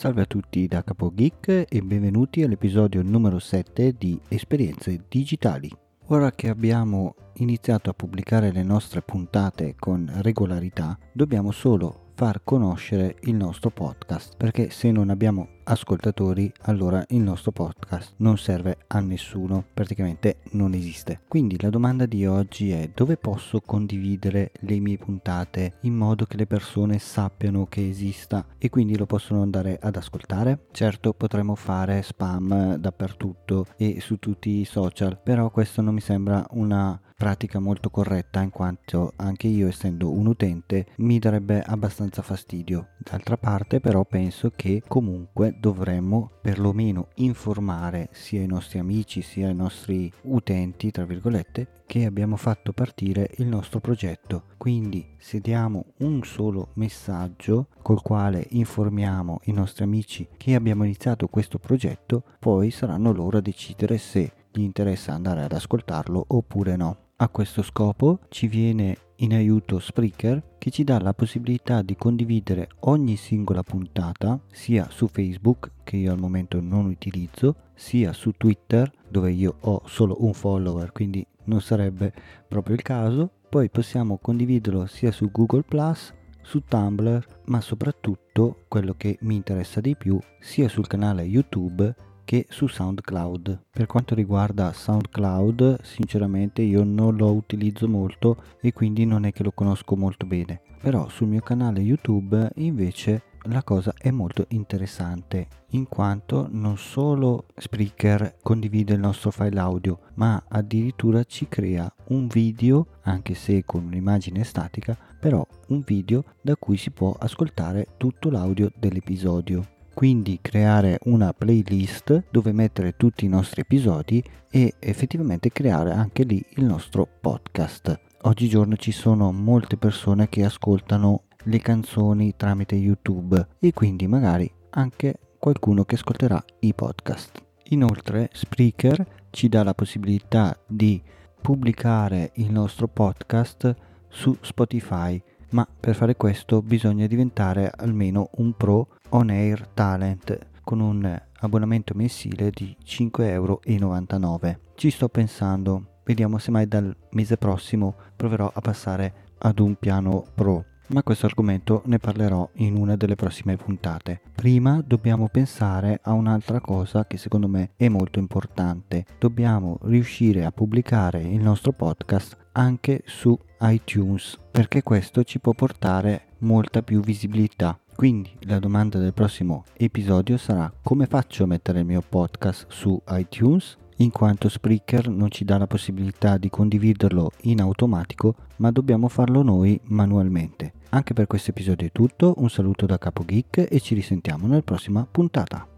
Salve a tutti da Capo Geek e benvenuti all'episodio numero 7 di Esperienze Digitali. Ora che abbiamo iniziato a pubblicare le nostre puntate con regolarità, dobbiamo solo far conoscere il nostro podcast perché se non abbiamo ascoltatori allora il nostro podcast non serve a nessuno praticamente non esiste. Quindi la domanda di oggi è dove posso condividere le mie puntate in modo che le persone sappiano che esista e quindi lo possono andare ad ascoltare? Certo potremmo fare spam dappertutto e su tutti i social però questo non mi sembra una pratica molto corretta in quanto anche io essendo un utente mi darebbe abbastanza fastidio. D'altra parte però penso che comunque dovremmo perlomeno informare sia i nostri amici sia i nostri utenti tra virgolette che abbiamo fatto partire il nostro progetto. Quindi se diamo un solo messaggio col quale informiamo i nostri amici che abbiamo iniziato questo progetto, poi saranno loro a decidere se gli interessa andare ad ascoltarlo oppure no. A questo scopo ci viene in aiuto Spreaker che ci dà la possibilità di condividere ogni singola puntata sia su Facebook che io al momento non utilizzo sia su Twitter dove io ho solo un follower quindi non sarebbe proprio il caso. Poi possiamo condividerlo sia su Google Plus su Tumblr ma soprattutto quello che mi interessa di più sia sul canale YouTube che su SoundCloud. Per quanto riguarda SoundCloud, sinceramente io non lo utilizzo molto e quindi non è che lo conosco molto bene. Però sul mio canale YouTube invece la cosa è molto interessante in quanto non solo Spreaker condivide il nostro file audio ma addirittura ci crea un video anche se con un'immagine statica però un video da cui si può ascoltare tutto l'audio dell'episodio quindi creare una playlist dove mettere tutti i nostri episodi e effettivamente creare anche lì il nostro podcast. Oggigiorno ci sono molte persone che ascoltano le canzoni tramite YouTube e quindi magari anche qualcuno che ascolterà i podcast. Inoltre Spreaker ci dà la possibilità di pubblicare il nostro podcast su Spotify, ma per fare questo bisogna diventare almeno un pro on air talent con un abbonamento mensile di 5,99 euro. Ci sto pensando, vediamo se mai dal mese prossimo proverò a passare ad un piano pro. Ma questo argomento ne parlerò in una delle prossime puntate. Prima dobbiamo pensare a un'altra cosa che secondo me è molto importante. Dobbiamo riuscire a pubblicare il nostro podcast anche su iTunes perché questo ci può portare molta più visibilità. Quindi la domanda del prossimo episodio sarà come faccio a mettere il mio podcast su iTunes? In quanto Spreaker non ci dà la possibilità di condividerlo in automatico, ma dobbiamo farlo noi manualmente. Anche per questo episodio è tutto, un saluto da Capo Geek e ci risentiamo nella prossima puntata.